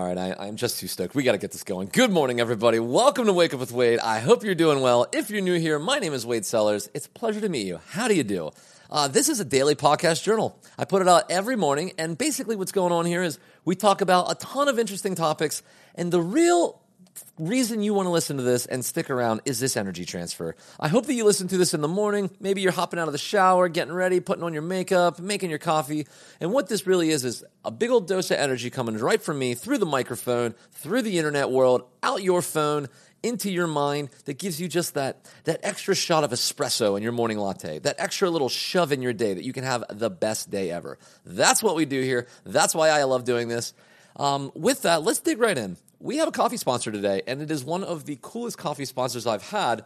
All right, I, I'm just too stoked. We got to get this going. Good morning, everybody. Welcome to Wake Up with Wade. I hope you're doing well. If you're new here, my name is Wade Sellers. It's a pleasure to meet you. How do you do? Uh, this is a daily podcast journal. I put it out every morning, and basically, what's going on here is we talk about a ton of interesting topics, and the real reason you want to listen to this and stick around is this energy transfer. I hope that you listen to this in the morning. Maybe you're hopping out of the shower, getting ready, putting on your makeup, making your coffee. And what this really is is a big old dose of energy coming right from me through the microphone, through the internet world, out your phone, into your mind that gives you just that that extra shot of espresso in your morning latte, that extra little shove in your day that you can have the best day ever. That's what we do here. That's why I love doing this. Um, with that, let's dig right in. We have a coffee sponsor today, and it is one of the coolest coffee sponsors I've had.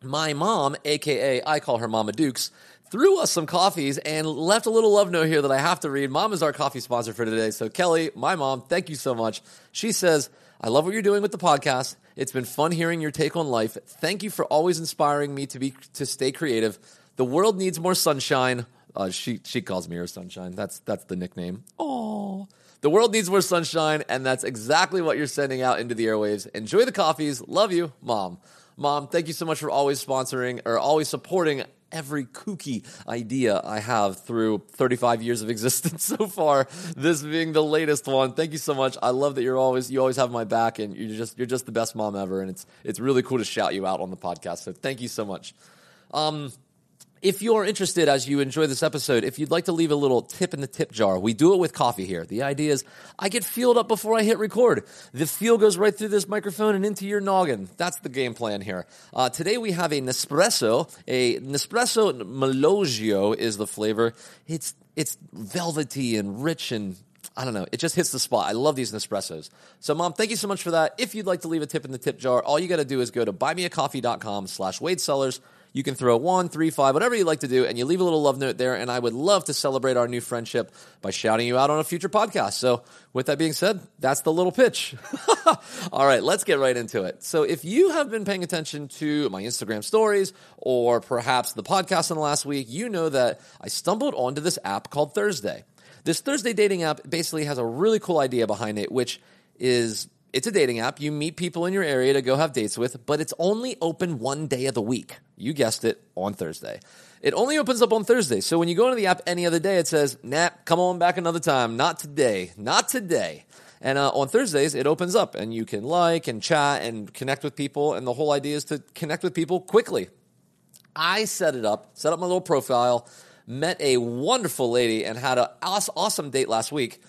My mom, aka I call her Mama Dukes, threw us some coffees and left a little love note here that I have to read. Mom is our coffee sponsor for today. So, Kelly, my mom, thank you so much. She says, I love what you're doing with the podcast. It's been fun hearing your take on life. Thank you for always inspiring me to be to stay creative. The world needs more sunshine. Uh, she she calls me her sunshine. That's that's the nickname. Oh, the world needs more sunshine, and that's exactly what you're sending out into the airwaves. Enjoy the coffees. Love you, mom. Mom, thank you so much for always sponsoring or always supporting every kooky idea I have through 35 years of existence so far. This being the latest one. Thank you so much. I love that you're always you always have my back and you're just you're just the best mom ever and it's it's really cool to shout you out on the podcast. So thank you so much. Um if you're interested, as you enjoy this episode, if you'd like to leave a little tip in the tip jar, we do it with coffee here. The idea is I get fueled up before I hit record. The fuel goes right through this microphone and into your noggin. That's the game plan here. Uh, today we have a Nespresso. A Nespresso Melozio is the flavor. It's it's velvety and rich and I don't know. It just hits the spot. I love these Nespressos. So, Mom, thank you so much for that. If you'd like to leave a tip in the tip jar, all you got to do is go to buymeacoffee.com slash Wade Sellers. You can throw one, three, five, whatever you like to do, and you leave a little love note there. And I would love to celebrate our new friendship by shouting you out on a future podcast. So, with that being said, that's the little pitch. All right, let's get right into it. So, if you have been paying attention to my Instagram stories or perhaps the podcast in the last week, you know that I stumbled onto this app called Thursday. This Thursday dating app basically has a really cool idea behind it, which is it's a dating app. You meet people in your area to go have dates with, but it's only open one day of the week. You guessed it, on Thursday. It only opens up on Thursday. So when you go into the app any other day, it says, nah, come on back another time. Not today. Not today. And uh, on Thursdays, it opens up and you can like and chat and connect with people. And the whole idea is to connect with people quickly. I set it up, set up my little profile, met a wonderful lady, and had an awesome date last week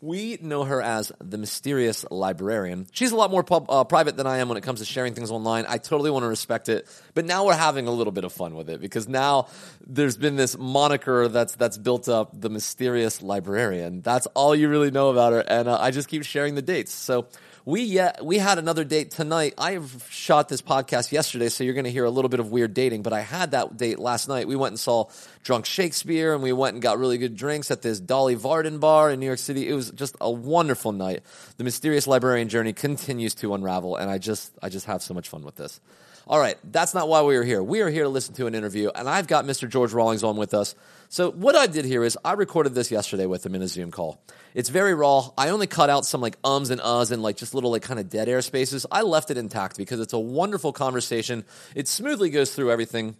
we know her as the mysterious librarian. She's a lot more pub, uh, private than I am when it comes to sharing things online. I totally want to respect it, but now we're having a little bit of fun with it because now there's been this moniker that's that's built up, the mysterious librarian. That's all you really know about her, and uh, I just keep sharing the dates. So we yet we had another date tonight. I shot this podcast yesterday, so you're going to hear a little bit of weird dating. But I had that date last night. We went and saw Drunk Shakespeare, and we went and got really good drinks at this Dolly Varden bar in New York City. It was just a wonderful night. The mysterious librarian journey continues to unravel, and I just I just have so much fun with this. All right, that's not why we are here. We are here to listen to an interview, and I've got Mr. George Rawlings on with us. So, what I did here is I recorded this yesterday with him in a Zoom call. It's very raw. I only cut out some like ums and uhs and like just little like kind of dead air spaces. I left it intact because it's a wonderful conversation. It smoothly goes through everything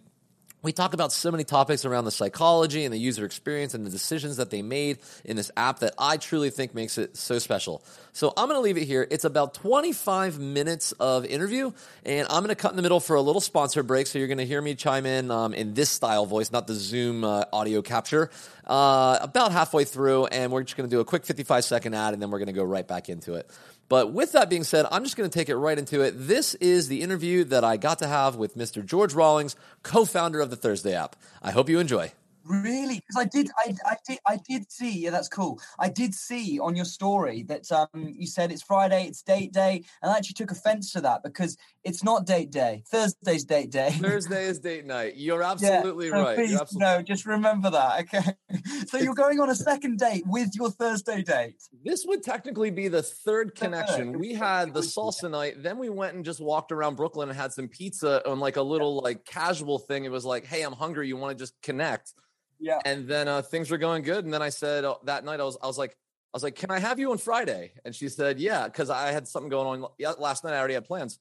we talk about so many topics around the psychology and the user experience and the decisions that they made in this app that I truly think makes it so special. So I'm going to leave it here. It's about 25 minutes of interview, and I'm going to cut in the middle for a little sponsor break. So you're going to hear me chime in um, in this style voice, not the Zoom uh, audio capture, uh, about halfway through, and we're just going to do a quick 55 second ad, and then we're going to go right back into it. But with that being said, I'm just going to take it right into it. This is the interview that I got to have with Mr. George Rawlings, co founder of the Thursday app. I hope you enjoy. Really? Because I did, I, I did, I did see. Yeah, that's cool. I did see on your story that um, you said it's Friday, it's date day, and I actually took offence to that because it's not date day. Thursday's date day. Thursday is date night. You're absolutely yeah, right. Please, absolutely no, just remember that. Okay. so you're going on a second date with your Thursday date. This would technically be the third connection. We had the salsa night, then we went and just walked around Brooklyn and had some pizza on like a little like casual thing. It was like, hey, I'm hungry. You want to just connect? Yeah. And then uh, things were going good. And then I said uh, that night, I was, I was like, I was like, "Can I have you on Friday?" And she said, "Yeah," because I had something going on yeah, last night. I already had plans,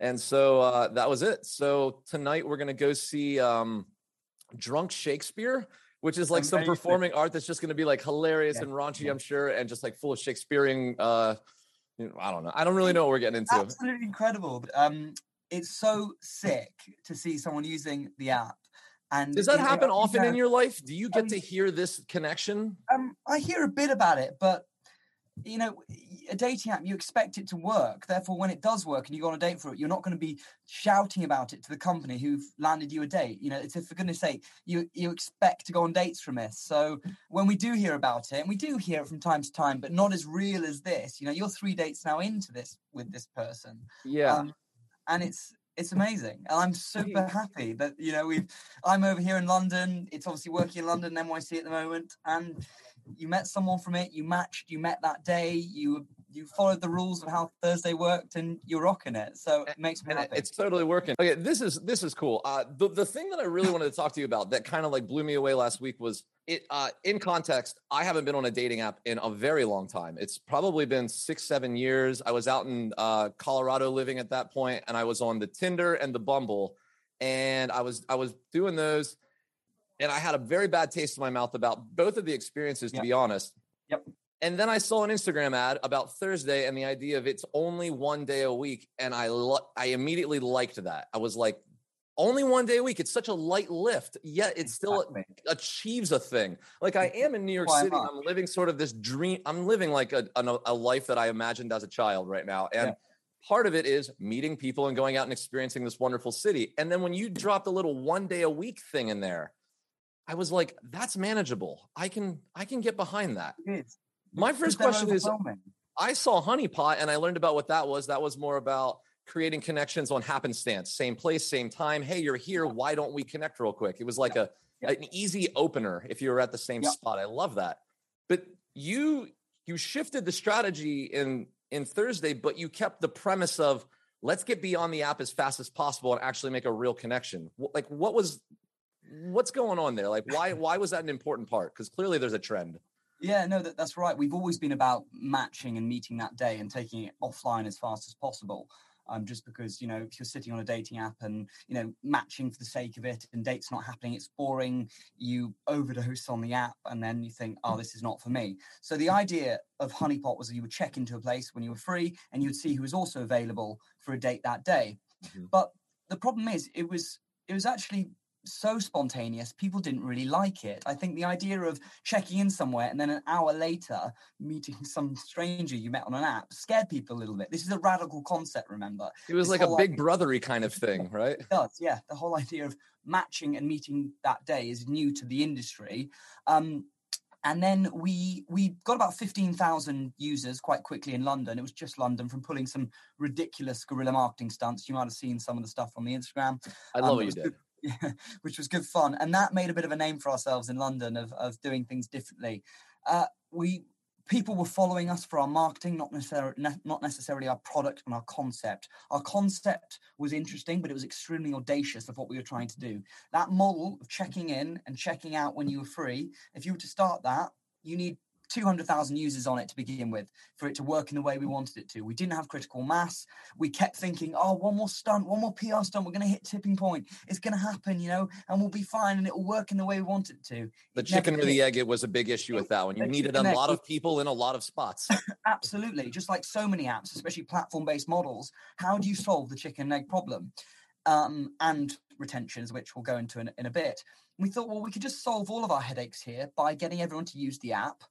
and so uh, that was it. So tonight we're gonna go see um, Drunk Shakespeare, which is like some performing art that's just gonna be like hilarious Yeah. and raunchy. I'm sure, and just like full of Shakespearean. Uh, you know, I don't know. I don't really know what we're getting into. Absolutely incredible. Um, it's so sick to see someone using the app. And Does that know, happen you often in your life? Do you get Um, to hear this connection? Um, I hear a bit about it, but you know, a dating app, you expect it to work. Therefore, when it does work and you go on a date for it, you're not going to be shouting about it to the company who've landed you a date. You know, it's if for goodness sake, you you expect to go on dates from this. So when we do hear about it, and we do hear it from time to time, but not as real as this. You know, you're three dates now into this with this person. Yeah. um, and it's it's amazing and i'm super happy that you know we've i'm over here in london it's obviously working in london nyc at the moment and you met someone from it you matched you met that day you you followed the rules of how thursday worked and you're rocking it so it makes me and happy it's totally working. Okay, this is this is cool. Uh, the the thing that I really wanted to talk to you about that kind of like blew me away last week was it. Uh, in context, I haven't been on a dating app in a very long time. It's probably been six seven years. I was out in uh, Colorado living at that point, and I was on the Tinder and the Bumble, and I was I was doing those, and I had a very bad taste in my mouth about both of the experiences. To Yep. be honest. Yep. And then I saw an Instagram ad about Thursday and the idea of it's only one day a week, and I lo- I immediately liked that. I was like, only one day a week. It's such a light lift, yet it still Exactly. achieves a thing. Like I am in New York City. not? I'm living sort of this dream. I'm living like a, a, a life that I imagined as a child right now, and Yeah. part of it is meeting people and going out and experiencing this wonderful city. And then when you dropped a little one day a week thing in there, I was like, that's manageable. I can I can get behind that. It is. My first question is. I saw Honeypot and I learned about what that was. That was more about creating connections on happenstance, same place, same time. Hey, you're here. Why don't we connect real quick? It was like a Yeah. an easy opener if you were at the same Yeah. spot. I love that. But you you shifted the strategy in in Thursday, but you kept the premise of let's get beyond the app as fast as possible and actually make a real connection. Like what was what's going on there? Like why why was that an important part? Because clearly there's a trend. Yeah, no, that, that's right. We've always been about matching and meeting that day and taking it offline as fast as possible. Um, just because you know if you're sitting on a dating app and you know matching for the sake of it and dates not happening, it's boring. You overdose on the app and then you think, oh, this is not for me. So the idea of Honeypot was you would check into a place when you were free and you would see who was also available for a date that day. Mhm. But the problem is, it was it was actually so spontaneous people didn't really like it i think the idea of checking in somewhere and then an hour later meeting some stranger you met on an app scared people a little bit this is a radical concept remember It was This like a big idea- brothery kind of thing, right? it does yeah the whole idea of matching and meeting that day is new to the industry um and then we we got about 15,000 users quite quickly in London. It was just London from pulling some ridiculous guerrilla marketing stunts. You might have seen some of the stuff on the Instagram. I Um, love it what you did. which was good fun, and that made a bit of a name for ourselves in London of of doing things differently. Uh, we people were following us for our marketing, not necessarily not necessarily our product and our concept. Our concept was interesting, but it was extremely audacious of what we were trying to do. That model of checking in and checking out when you were free. If you were to start that, you need 200,000 users on it to begin with for it to work in the way we wanted it to. We didn't have critical mass. We kept thinking, oh, one more stunt, one more PR stunt, we're going to hit tipping point. It's going to happen, you know, and we'll be fine and it will work in the way we want it to. The It chicken or the egg, it was a big issue with that one. You needed a lot of people in a lot of spots. Absolutely. Just like so many apps, especially platform based models, how do you solve the chicken and egg problem? Um, and retentions, which we'll go into in, in a bit. We thought, well, we could just solve all of our headaches here by getting everyone to use the app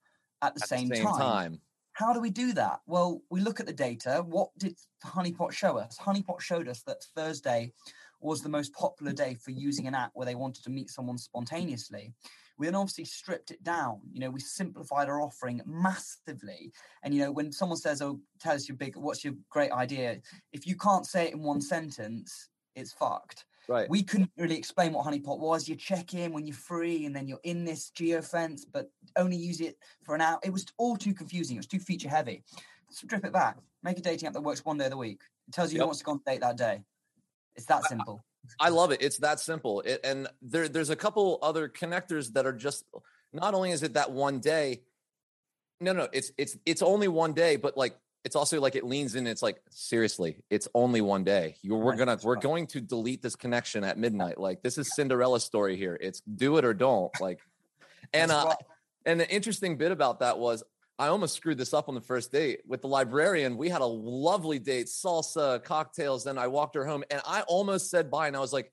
at the, At same, the same time. time. How do we do that? Well, we look at the data. What did Honeypot show us? Honeypot showed us that Thursday was the most popular day for using an app where they wanted to meet someone spontaneously. We then obviously stripped it down. You know, we simplified our offering massively. And you know, when someone says, "Oh, tell us your big, what's your great idea?" If you can't say it in one sentence, it's fucked Right. we couldn't really explain what honeypot was you check in when you're free and then you're in this geofence but only use it for an hour it was all too confusing it was too feature heavy strip it back make a dating app that works one day of the week it tells you Yep. who wants to go on date that day it's that simple I love it. It's that simple. It, and there, there's a couple other connectors that are just not only is it that one day, No, no, it's it's it's only one day, but like it's also like it leans in. It's like seriously, it's only one day. You're, we're gonna we're going to delete this connection at midnight. Like this is Cinderella story here. It's do it or don't. Like, and uh, and the interesting bit about that was I almost screwed this up on the first date with the librarian. We had a lovely date, salsa, cocktails. Then I walked her home, and I almost said bye, and I was like.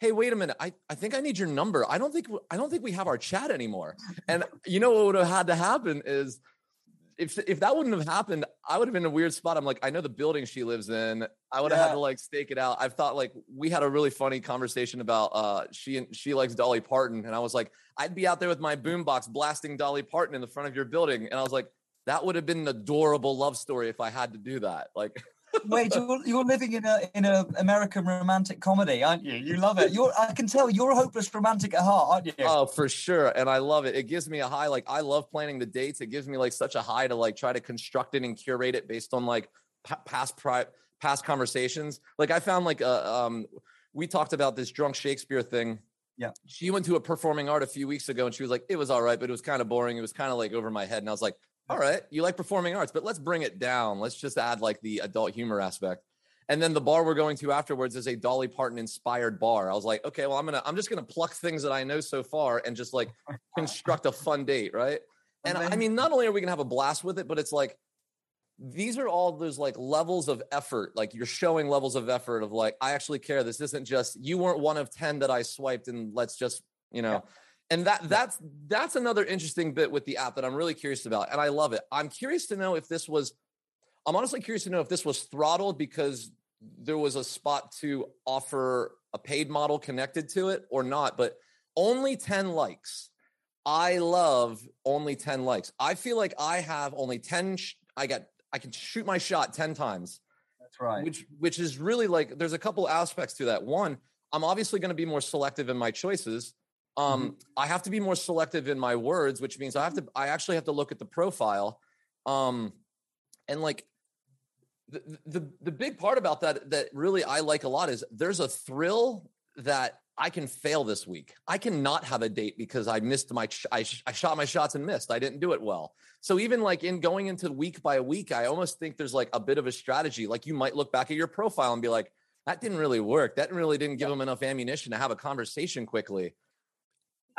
Hey, wait a minute. I, I think I need your number. I don't think I don't think we have our chat anymore. And you know what would have had to happen is if if that wouldn't have happened, I would have been in a weird spot. I'm like, I know the building she lives in. I would have had to like stake it out. I've thought like we had a really funny conversation about uh she and she likes Dolly Parton, and I was like, I'd be out there with my boombox blasting Dolly Parton in the front of your building, and I was like, that would have been an adorable love story if I had to do that. Like, Wait, you're, you're living in a in a American romantic comedy, aren't you? You love it. You're I can tell you're a hopeless romantic at heart, aren't you? oh, for sure, and I love it. It gives me a high. Like, I love planning the dates. It gives me like such a high to like try to construct it and curate it based on like past pri- past conversations. Like, I found like a um, we talked about this drunk Shakespeare thing. Yeah. She went to a performing art a few weeks ago and she was like, it was all right, but it was kind of boring. It was kind of like over my head. And I was like, all right, you like performing arts, but let's bring it down. Let's just add like the adult humor aspect. And then the bar we're going to afterwards is a Dolly Parton inspired bar. I was like, okay, well, I'm gonna, I'm just gonna pluck things that I know so far and just like construct a fun date, right? And I mean, not only are we gonna have a blast with it, but it's like these are all those like levels of effort. Like you're showing levels of effort of like, I actually care. This isn't just you weren't one of 10 that I swiped and let's just, you know. Yeah. And that that's that's another interesting bit with the app that I'm really curious about. And I love it. I'm curious to know if this was I'm honestly curious to know if this was throttled because there was a spot to offer a paid model connected to it or not, but only 10 likes. I love only 10 likes. I feel like I have only 10 sh- I got I can shoot my shot 10 times, That's right. which which is really like there's a couple aspects to that. One, I'm obviously going to be more selective in my choices. Um, I have to be more selective in my words, which means I have to I actually have to look at the profile. Um, and like the, the the big part about that that really I like a lot is there's a thrill that I can fail this week. I cannot have a date because I missed my sh- I, sh- I shot my shots and missed. I didn't do it well. So even like in going into week by week, I almost think there's like a bit of a strategy. Like you might look back at your profile and be like, that didn't really work. That really didn't give them enough ammunition to have a conversation quickly.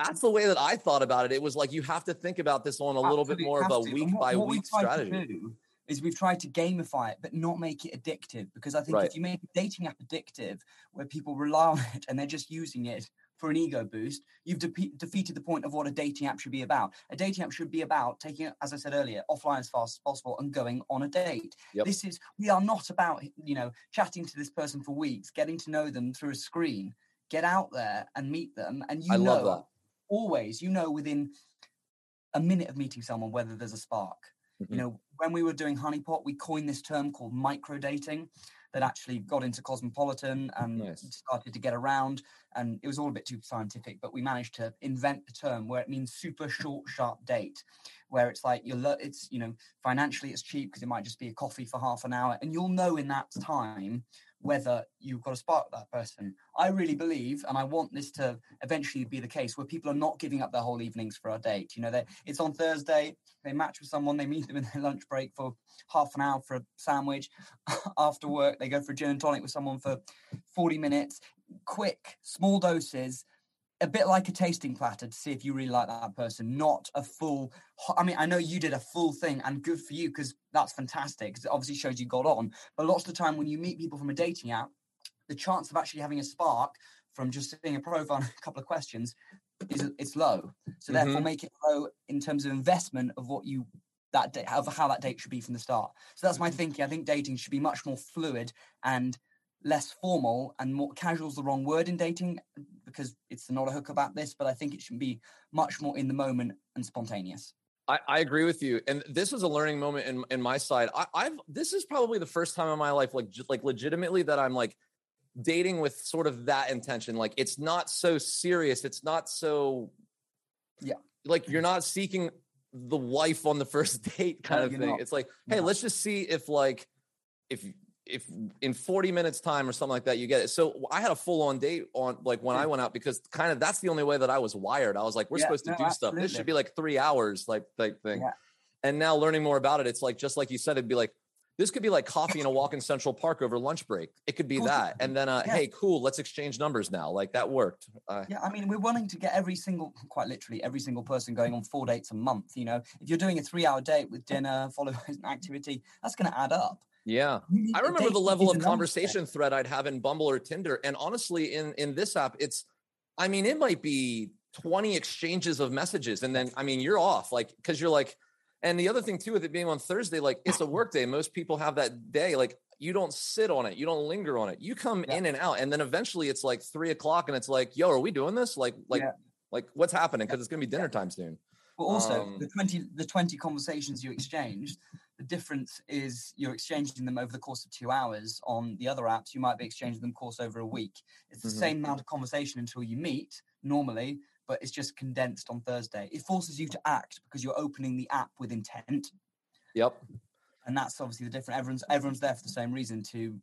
That's the way that I thought about it. It was like you have to think about this on a little bit more of a to. Week what- by what week we've tried to strategy. do is we've tried to gamify it, but not make it addictive. Because I think Right. if you make a dating app addictive, where people rely on it and they're just using it for an ego boost, you've de- defeated the point of what a dating app should be about. A dating app should be about taking, as I said earlier, offline as fast as possible and going on a date. Yep. This is we are not about you know chatting to this person for weeks, getting to know them through a screen. Get out there and meet them, and you I know love that. Always you know within a minute of meeting someone whether there's a spark Mhm. you know when we were doing honeypot we coined this term called micro dating that actually got into cosmopolitan and Nice. started to get around and it was all a bit too scientific but we managed to invent the term where it means super short sharp date where it's like you're it's you know financially it's cheap because it might just be a coffee for half an hour and you'll know in that time whether you've got a spark with that person. I really believe and i want this to eventually be the case where people are not giving up their whole evenings for a date. You know it's on thursday they match with someone they meet them in their lunch break for half an hour for a sandwich. After work they go for a gin and tonic with someone for 40 minutes. Quick small doses a bit like a tasting platter to see if you really like that person not a full i mean i know you did a full thing and good for you because that's fantastic because it obviously shows you got on but lots of the time when you meet people from a dating app the chance of actually having a spark from just seeing a profile and a couple of questions is it's low. So therefore Mhm. make it low in terms of investment of what you that date of how that date should be from the start. So that's my thinking. I think dating should be much more fluid and less formal and more casual is the wrong word in dating because it's not a hook about this but i think it should be much more in the moment and spontaneous I, I agree with you, and this is a learning moment in in my side. I, I've this is probably the first time in my life, like just like legitimately, that I'm like dating with sort of that intention. Like it's not so serious. It's not so Yeah. Like you're not seeking the wife on the first date kind No, of thing. not. It's like, hey, No. let's just see if like if if in 40 minutes time or something like that you get it so i had a full on date on like when i went out because kind of that's the only way that i was wired i was like we're Yeah, supposed to no, do stuff this should be like three hours like type thing Yeah. And now learning more about it, it's like just like you said, it'd be like this could be like coffee and a walk in Central Park over lunch break. It could be Cool. that, and then uh, Yeah. hey, cool, let's exchange numbers now. Like that worked. Uh, Yeah, I mean, we're wanting to get every single, quite literally, every single person going on four dates a month. You know, if you're doing a three-hour date with dinner followed by an activity, that's going to add up. Yeah. I remember the level of conversation thread I'd have in Bumble or Tinder, and honestly, in in this app, it's, I mean, it might be twenty exchanges of messages, and then I mean, you're off, like, because you're like, and the other thing too, with it being on Thursday, like, it's a work day. Most people have that day, like, you don't sit on it, you don't linger on it, you come Yeah. in and out, and then eventually it's like three o'clock, and it's like, yo, are we doing this? Like, like, Yeah. like, what's happening? Because it's gonna be dinner time soon. But also, Um, the twenty the twenty conversations you exchanged, the difference is you're exchanging them over the course of two hours. On the other apps, you might be exchanging them course over a week. It's the Mhm. same amount of conversation until you meet normally, but it's just condensed on Thursday. It forces you to act because you're opening the app with intent, Yep. and that's obviously the difference. Everyone's everyone's there for the same reason to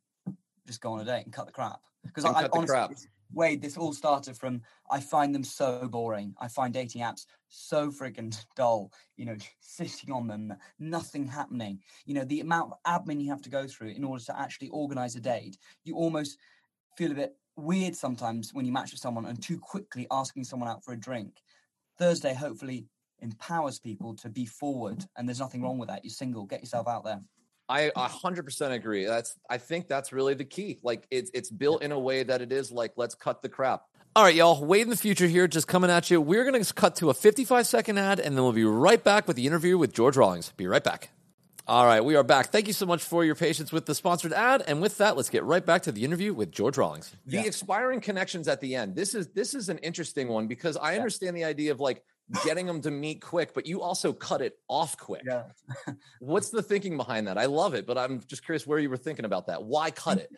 just go on a date and cut the crap. Because I, cut the honestly, Wade, this all started from I find them so boring. I find dating apps so friggin' dull. You know, sitting on them, nothing happening. You know, the amount of admin you have to go through in order to actually organize a date. You almost feel a bit weird sometimes when you match with someone and too quickly asking someone out for a drink. Thursday hopefully empowers people to be forward, and there's nothing wrong with that. You're single, get yourself out there. I a hundred percent agree. That's I think that's really the key. Like it's it's built in a way that it is like let's cut the crap. All right, y'all. Wade in the future here, just coming at you. We're gonna cut to a 55 second ad, and then we'll be right back with the interview with George Rawlings. Be right back. All right, we are back. Thank you so much for your patience with the sponsored ad, and with that, let's get right back to the interview with George Rawlings. The Yeah. expiring connections at the end. This is this is an interesting one because I understand the idea of like getting them to meet quick, but you also cut it off quick. Yeah. What's the thinking behind that? I love it, but I'm just curious where you were thinking about that. Why cut it?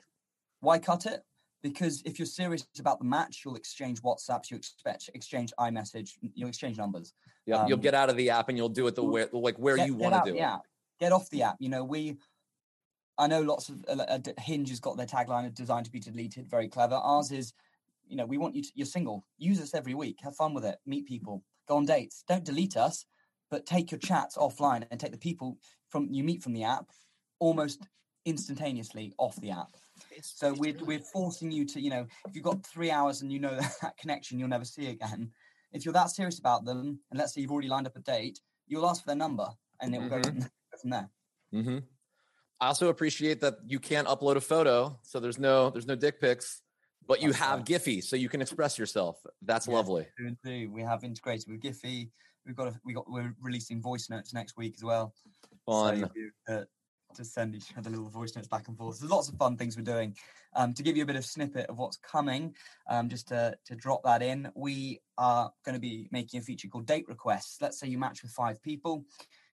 Why cut it? Because if you're serious about the match, you'll exchange WhatsApps, you expect exchange iMessage, you'll exchange numbers. Yeah, you'll Um, get out of the app and you'll do it the way like where Get- you want to do it. app. Get off the app. You know, we. I know lots of uh, uh, Hinge has got their tagline designed to be deleted. Very clever. Ours is, you know, we want you. To, you're single. Use us every week. Have fun with it. Meet people. Go on dates. Don't delete us, but take your chats offline and take the people from you meet from the app almost instantaneously off the app. So we're we're forcing you to, you know, if you've got three hours and you know that, that connection you'll never see again, if you're that serious about them, and let's say you've already lined up a date, you'll ask for their number and it will go from, go from there. hmm I also appreciate that you can't upload a photo, so there's no there's no dick pics, but you That's have right. Giphy, so you can express yourself. That's Yes. lovely. And. We have integrated with Giphy. We've got a, we got we're releasing voice notes next week as well. So you, uh, to send each other little voice notes back and forth. There's lots of fun things we're doing. Um, to give you a bit of snippet of what's coming, um, just to, to drop that in, we are going to be making a feature called date requests. Let's say you match with five people,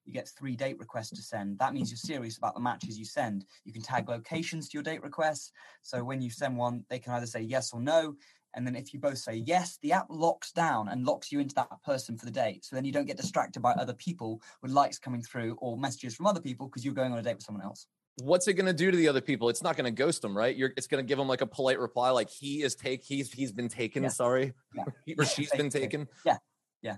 you get three date requests to send. That means you're serious about the matches you send. You can tag locations to your date requests. So when you send one, they can either say yes or no. And then if you both say yes, the app locks down and locks you into that person for the date. So then you don't get distracted by other people with likes coming through or messages from other people because you're going on a date with someone else. What's it going to do to the other people? It's not going to ghost them, right? You're it's going to give them like a polite reply, like he is take he's he's been taken. Yeah. Sorry, Yeah. Or Yeah, she's been taken. Yeah. Yeah.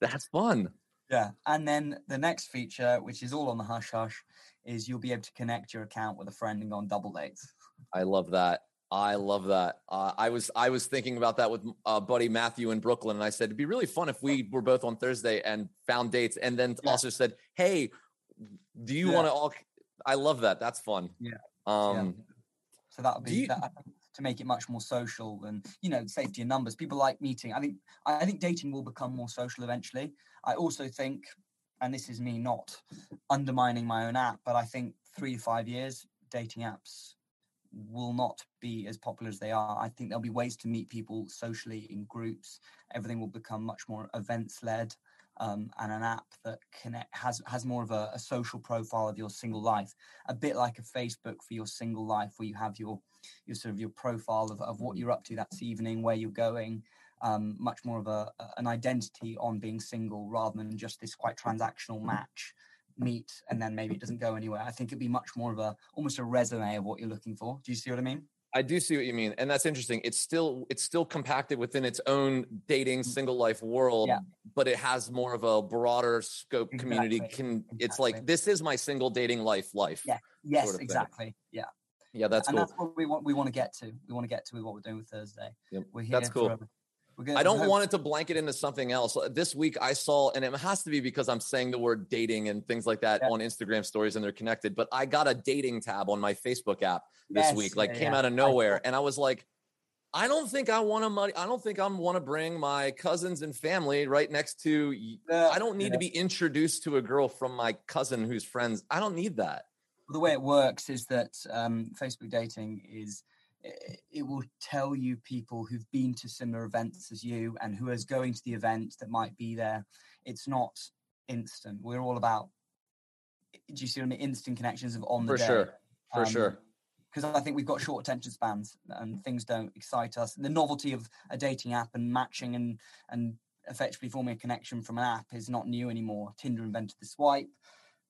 That's fun. Yeah. And then the next feature, which is all on the hush hush, is you'll be able to connect your account with a friend and go on double dates. I love that. I love that. Uh, I was I was thinking about that with uh, buddy Matthew in Brooklyn, and I said it'd be really fun if we were both on Thursday and found dates, and then Yeah. also said, "Hey, do you Yeah. want to all?" I love that. That's fun. Yeah. Um, So that would be you- that, to make it much more social and you know safety in numbers. People like meeting. I think I think dating will become more social eventually. I also think, and this is me not undermining my own app, but I think three to five years dating apps will not be as popular as they are. I think there'll be ways to meet people socially in groups. Everything will become much more events led. Um, and an app that connect has has more of a, a social profile of your single life, a bit like a Facebook for your single life, where you have your your sort of your profile of, of what you're up to that evening, where you're going, um, much more of a an identity on being single rather than just this quite transactional match meet and then maybe it doesn't go anywhere. I think it'd be much more of a almost a resume of what you're looking for. Do you see what I mean? I do see what you mean, and that's interesting. It's still it's still compacted within its own dating single life world, Yeah. but it has more of a broader scope community. Exactly. Can it's like this is my single dating life life. Yeah. Yes, sort of thing. exactly. Yeah. yeah, that's and cool. that's what we want. We want to get to. We want to get to with what we're doing with Thursday. Yep, We're here. that's cool. For, we're gonna, I don't hope- want it to blanket into something else. Uh, This week I saw, and it has to be because I'm saying the word dating and things like that Yeah. on Instagram stories and they're connected. But I got a dating tab on my Facebook app this Yes, week, like yeah, came yeah. out of nowhere. saw- And I was like, I don't think I want to money. I don't think I'm want to bring my cousins and family right next to. Yeah, I don't need yeah. to be introduced to a girl from my cousin who's friends. I don't need that. the way it works is that um, Facebook dating is it, it will tell you people who've been to similar events as you and who is going to the event that might be there. It's not instant. We're all about. Do you see what I mean? Instant connections of on the day. For day. sure. For Um, sure. because I think we've got short attention spans and things don't excite us. The novelty of a dating app and matching and and effectively forming a connection from an app is not new anymore. Tinder invented the swipe.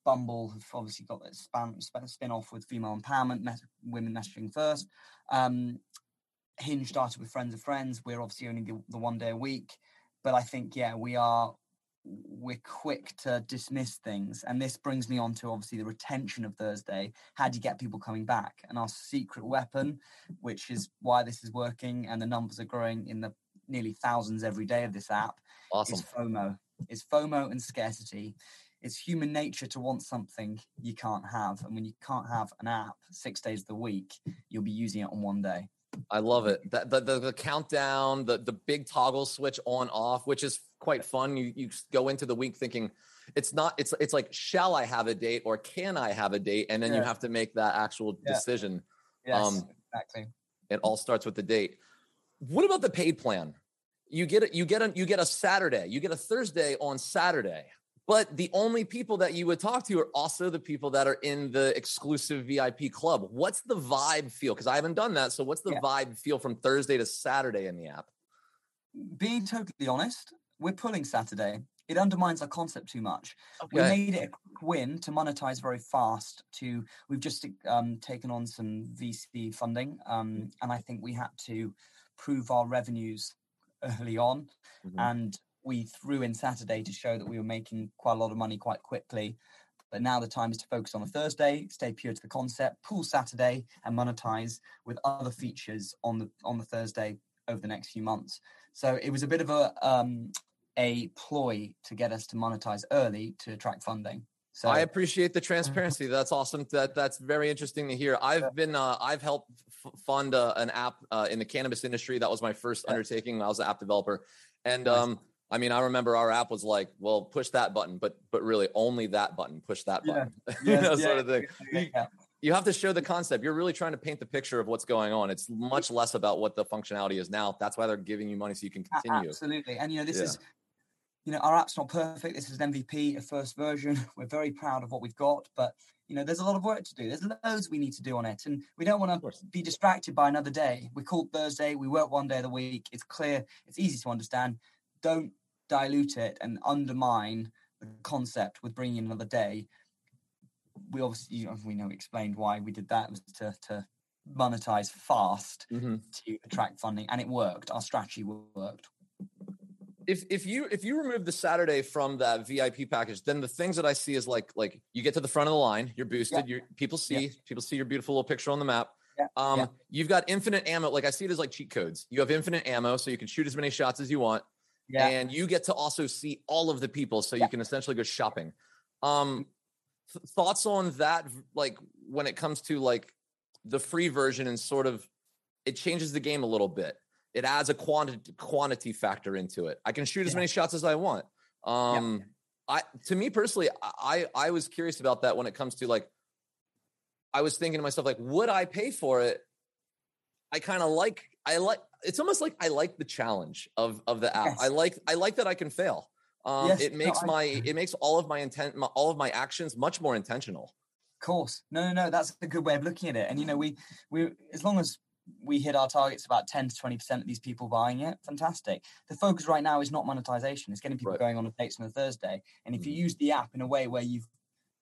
Bumble have obviously got that span, spin off with female empowerment, mes- women messaging first. Um, Hinge started with friends of friends. We're obviously only the, the one day a week, but I think yeah, we are we're quick to dismiss things, and this brings me on to obviously the retention of Thursday. How do you get people coming back? And our secret weapon, which is why this is working, and the numbers are growing in the nearly thousands every day of this app, Awesome. is FOMO. Is FOMO and scarcity. It's human nature to want something you can't have, and when you can't have an app six days of the week, you'll be using it on one day. I love it. That the, the the countdown, the the big toggle switch on off, which is quite fun. You you go into the week thinking it's not it's it's like shall I have a date or can I have a date, and then you have to make that actual Yeah. decision. Yes, Um, exactly. It all starts with the date. What about the paid plan? You get it. You get a you get a Saturday. You get a Thursday on Saturday. But the only people that you would talk to are also the people that are in the exclusive VIP club. What's the vibe feel? Because I haven't done that. So what's the Yeah. vibe feel from Thursday to Saturday in the app? Being totally honest, we're pulling Saturday. It undermines our concept too much. We Okay. made it a quick win to monetize very fast. To we've just um, taken on some VC funding, um, and I think we had to prove our revenues early on, Mhm. and we threw in Saturday to show that we were making quite a lot of money quite quickly. But now the time is to focus on a Thursday, stay pure to the concept, pull Saturday, and monetize with other features on the on the Thursday over the next few months. So it was a bit of a um, a ploy to get us to monetize early to attract funding. So I appreciate the transparency. That's awesome. That that's very interesting to hear. I've been uh, I've helped f- fund uh, an app uh, in the cannabis industry. That was my first undertaking. I was an app developer, and um, I mean, I remember our app was like, well, push that button, but but really only that button, push that Yeah. button, you Yes, know, yeah, sort of thing. yeah, You- yeah. You have to show the concept. You're really trying to paint the picture of what's going on. It's much less about what the functionality is now. That's why they're giving you money so you can continue. Absolutely. And you know, this Yeah. is you know, our app's not perfect. This is an MVP, a first version. We're very proud of what we've got, but you know, there's a lot of work to do. There's loads we need to do on it, and we don't want to be distracted by another day. We call Thursday. We work one day of the week. It's clear. It's easy to understand. Don't dilute it and undermine the concept with bringing in another day. We obviously, you know, we know, explained why we did that was to to monetize fast Mhm. to attract funding, and it worked. Our strategy worked. if if you if you remove the Saturday from that VIP package, then the things that I see is like like you get to the front of the line, you're boosted, you're people see people see your beautiful little picture on the map. Yeah, Um, yeah. you've got infinite ammo. Like I see it as like cheat codes. You have infinite ammo, so you can shoot as many shots as you want, Yeah. and you get to also see all of the people, so Yeah. you can essentially go shopping. Um, th- thoughts on that? Like when it comes to like the free version and sort of it changes the game a little bit. It adds a quantity quantity factor into it. I can shoot as Yeah. many shots as I want. Um, I to me personally, I I was curious about that when it comes to like. I was thinking to myself, like, would I pay for it? I kind of like. I like. It's almost like I like the challenge of of the app. Yes. I like. I like that I can fail. Um, Yes, it no, makes I- my it makes all of my intent, my, all of my actions much more intentional. Of course. No, no, no. That's a good way of looking at it. And you know, we we as long as we hit our targets, about ten to twenty percent of these people buying it, fantastic. The focus right now is not monetization; it's getting people Right. going on dates on a Thursday. And if you Mhm. use the app in a way where you've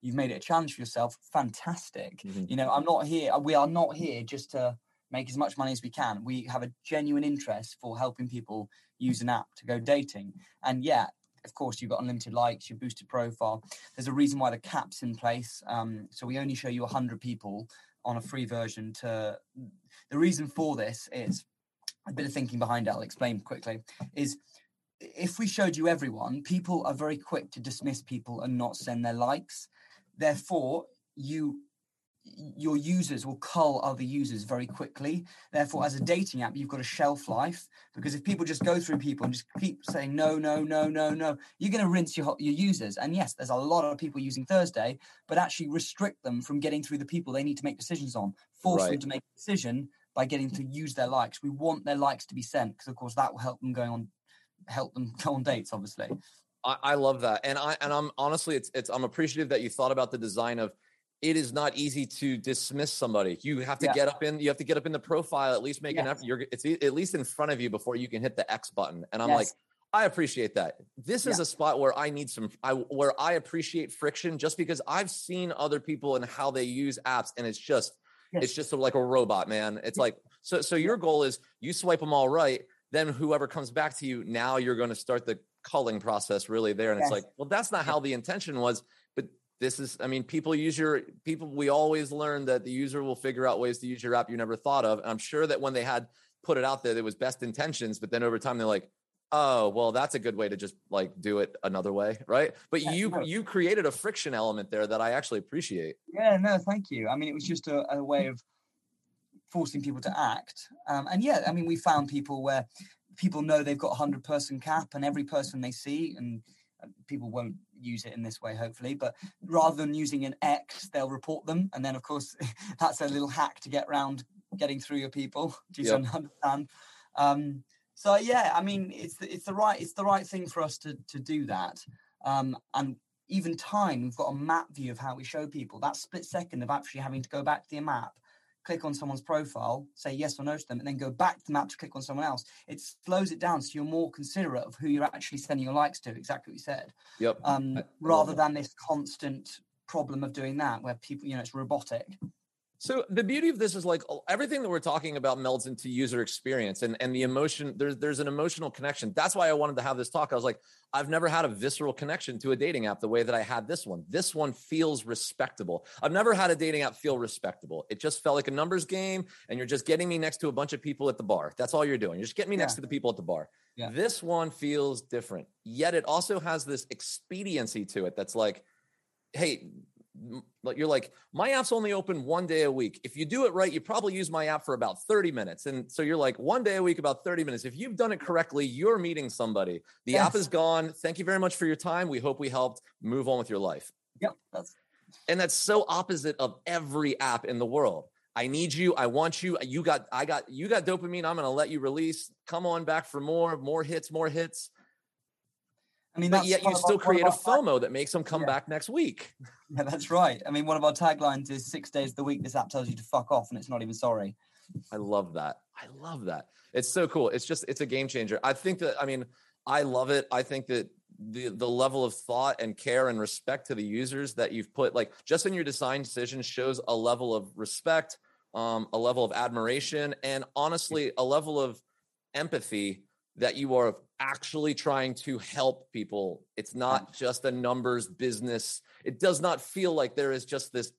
you've made it a challenge for yourself, fantastic. Mhm. You know, I'm not here. We are not here just to make as much money as we can. We have a genuine interest for helping people use an app to go dating. And yeah, of course, you've got unlimited likes, your boosted profile. There's a reason why the cap's in place. Um, so we only show you 100 people on a free version. To the reason for this is a bit of thinking behind it. I'll explain quickly. Is if we showed you everyone, people are very quick to dismiss people and not send their likes. Therefore, you your users will cull other users very quickly. Therefore, as a mm-hmm. dating app, you've got a shelf life because if people just go through people and just keep saying no, no, no, no, no, you're going to rinse your your users. And yes, there's a lot of people using Thursday, but actually restrict them from getting through the people they need to make decisions on. Force right. them to make a decision by getting to use their likes. We want their likes to be sent because, of course, that will help them going on, help them go on dates. Obviously. I, I love that, and I and I'm honestly, it's it's I'm appreciative that you thought about the design of it is not easy to dismiss somebody. You have to yeah. get up in, you have to get up in the profile, at least make yes. an effort. You're, it's at least in front of you before you can hit the X button. And I'm yes. like, I appreciate that. This is a spot where I need some, I, where I appreciate friction just because I've seen other people and how they use apps and it's just, yes. it's just like a robot, man. It's like, so, so your goal is you swipe them all right. Then whoever comes back to you, now you're going to start the culling process really there. And it's like, well, that's not how the intention was this is i mean people use your people we always learn that the user will figure out ways to use your app you never thought of. And i'm sure that when they had put it out there it was best intentions but then over time they're like oh well that's a good way to just like do it another way right? But yeah, you no. you created a friction element there that i actually appreciate. Yeah no thank you. I mean it was just a, a way of forcing people to act. Um, and yeah i mean we found people where people know they've got a 100 person cap and every person they see and people won't use it in this way hopefully but rather than using an x they'll report them. And then of course that's a little hack to get around getting through your people do you yep. understand? Um, so yeah i mean it's the, it's the right it's the right thing for us to to do that. Um, and even time we've got a map view of how we show people. That split second of actually having to go back to the map click on someone's profile, say yes or no to them, and then go back to the map to click on someone else. It slows it down so you're more considerate of who you're actually sending your likes to, exactly what you said. Yep. Um, rather than this constant problem of doing that where people, you know, it's robotic. So the beauty of this is like everything that we're talking about melds into user experience and, and the emotion. There's there's an emotional connection. That's why I wanted to have this talk. I was like, I've never had a visceral connection to a dating app the way that I had this one. This one feels respectable. I've never had a dating app feel respectable. It just felt like a numbers game, and you're just getting me next to a bunch of people at the bar. That's all you're doing. You're just getting me yeah. next to the people at the bar. Yeah. This one feels different. Yet it also has this expediency to it that's like, hey, you're like my app's only open one day a week. If you do it right you probably use my app for about 30 minutes and so you're like one day a week about 30 minutes. If you've done it correctly you're meeting somebody. The yes. app is gone. Thank you very much for your time. We hope we helped move on with your life. Yep that's and that's so opposite of every app in the world. I need you. I want you. You got i got you got dopamine. I'm going to let you release. Come on back for more more hits more hits I mean, but yet you still create a FOMO that makes them come yeah. back next week. Yeah, that's right. I mean, one of our taglines is six days of the week, this app tells you to fuck off and it's not even sorry. I love that. I love that. It's so cool. It's just, it's a game changer. I think that, I mean, I love it. I think that the the level of thought and care and respect to the users that you've put like just in your design decisions shows a level of respect um, a level of admiration and honestly a level of empathy that you are actually trying to help people. It's not just a numbers business. It does not feel like there is just this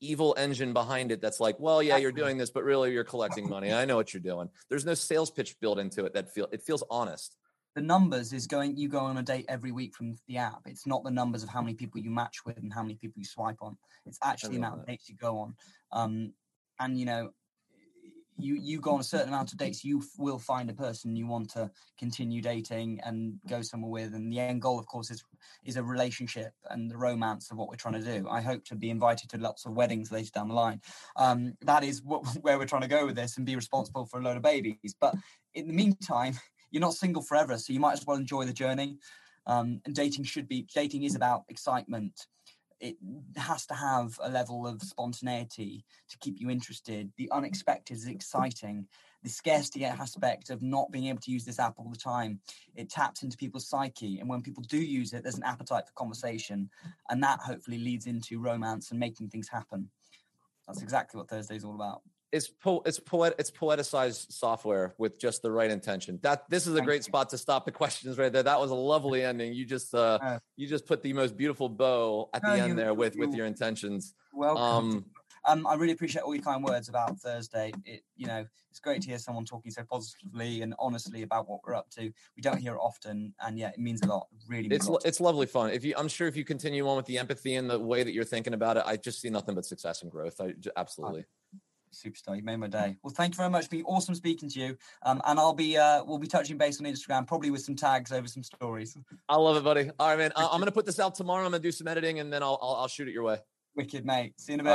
evil engine behind it that's like, well, yeah, you're doing this, but really you're collecting money. I know what you're doing. There's no sales pitch built into it that feel it feels honest. The numbers is going you go on a date every week from the app. It's not the numbers of how many people you match with and how many people you swipe on. It's actually the amount that. of dates you go on. Um, and you know, you you go on a certain amount of dates, you will find a person you want to continue dating and go somewhere with. And the end goal, of course, is is a relationship and the romance of what we're trying to do. I hope to be invited to lots of weddings later down the line. Um, that is what, where we're trying to go with this and be responsible for a load of babies. But in the meantime, you're not single forever, so you might as well enjoy the journey. Um, and dating should be dating is about excitement it has to have a level of spontaneity to keep you interested. The unexpected is exciting. The scarcity aspect of not being able to use this app all the time, it taps into people's psyche. And when people do use it, there's an appetite for conversation. And that hopefully leads into romance and making things happen. That's exactly what Thursday's all about. It's po- it's poet it's poeticized software with just the right intention. That this is a Thank great you. spot to stop the questions right there. That was a lovely ending. You just uh Uh, you just put the most beautiful bow at the end you- there with with your intentions. Welcome. Um Um, I really appreciate all your kind words about Thursday. It, you know, it's great to hear someone talking so positively and honestly about what we're up to. We don't hear it often, and yeah, it means a lot. It really it's lot. it's lovely fun. If you I'm sure if you continue on with the empathy and the way that you're thinking about it, I just see nothing but success and growth. I absolutely. Superstar, you made my day. Well, thank you very much. It's been awesome speaking to you. Um, and I'll be uh, we'll be touching base on Instagram, probably with some tags over some stories. I love it, buddy. All right, man. I- I'm gonna put this out tomorrow. I'm gonna do some editing and then I'll I'll, I'll shoot it your way. Wicked, mate. See you in a bit.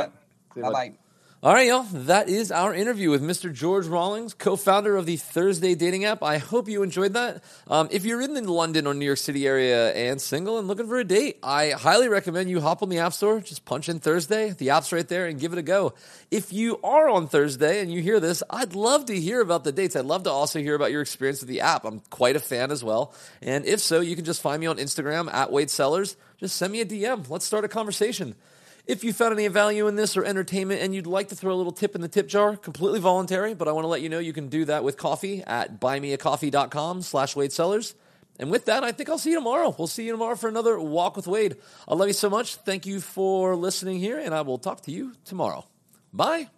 right. Bye bye. All right, y'all. That is our interview with Mr. George Rawlings, co-founder of the Thursday dating app. I hope you enjoyed that. Um, if you're in the London or New York City area and single and looking for a date, I highly recommend you hop on the App Store, just punch in Thursday. The app's right there, and give it a go. If you are on Thursday and you hear this, I'd love to hear about the dates. I'd love to also hear about your experience with the app. I'm quite a fan as well. And if so, you can just find me on Instagram at Wade Sellers. Just send me a DM. Let's start a conversation. If you found any value in this or entertainment and you'd like to throw a little tip in the tip jar, completely voluntary, but I want to let you know you can do that with coffee at buymeacoffee.com slash Wade Sellers. And with that, I think I'll see you tomorrow. We'll see you tomorrow for another Walk with Wade. I love you so much. Thank you for listening here, and I will talk to you tomorrow. Bye.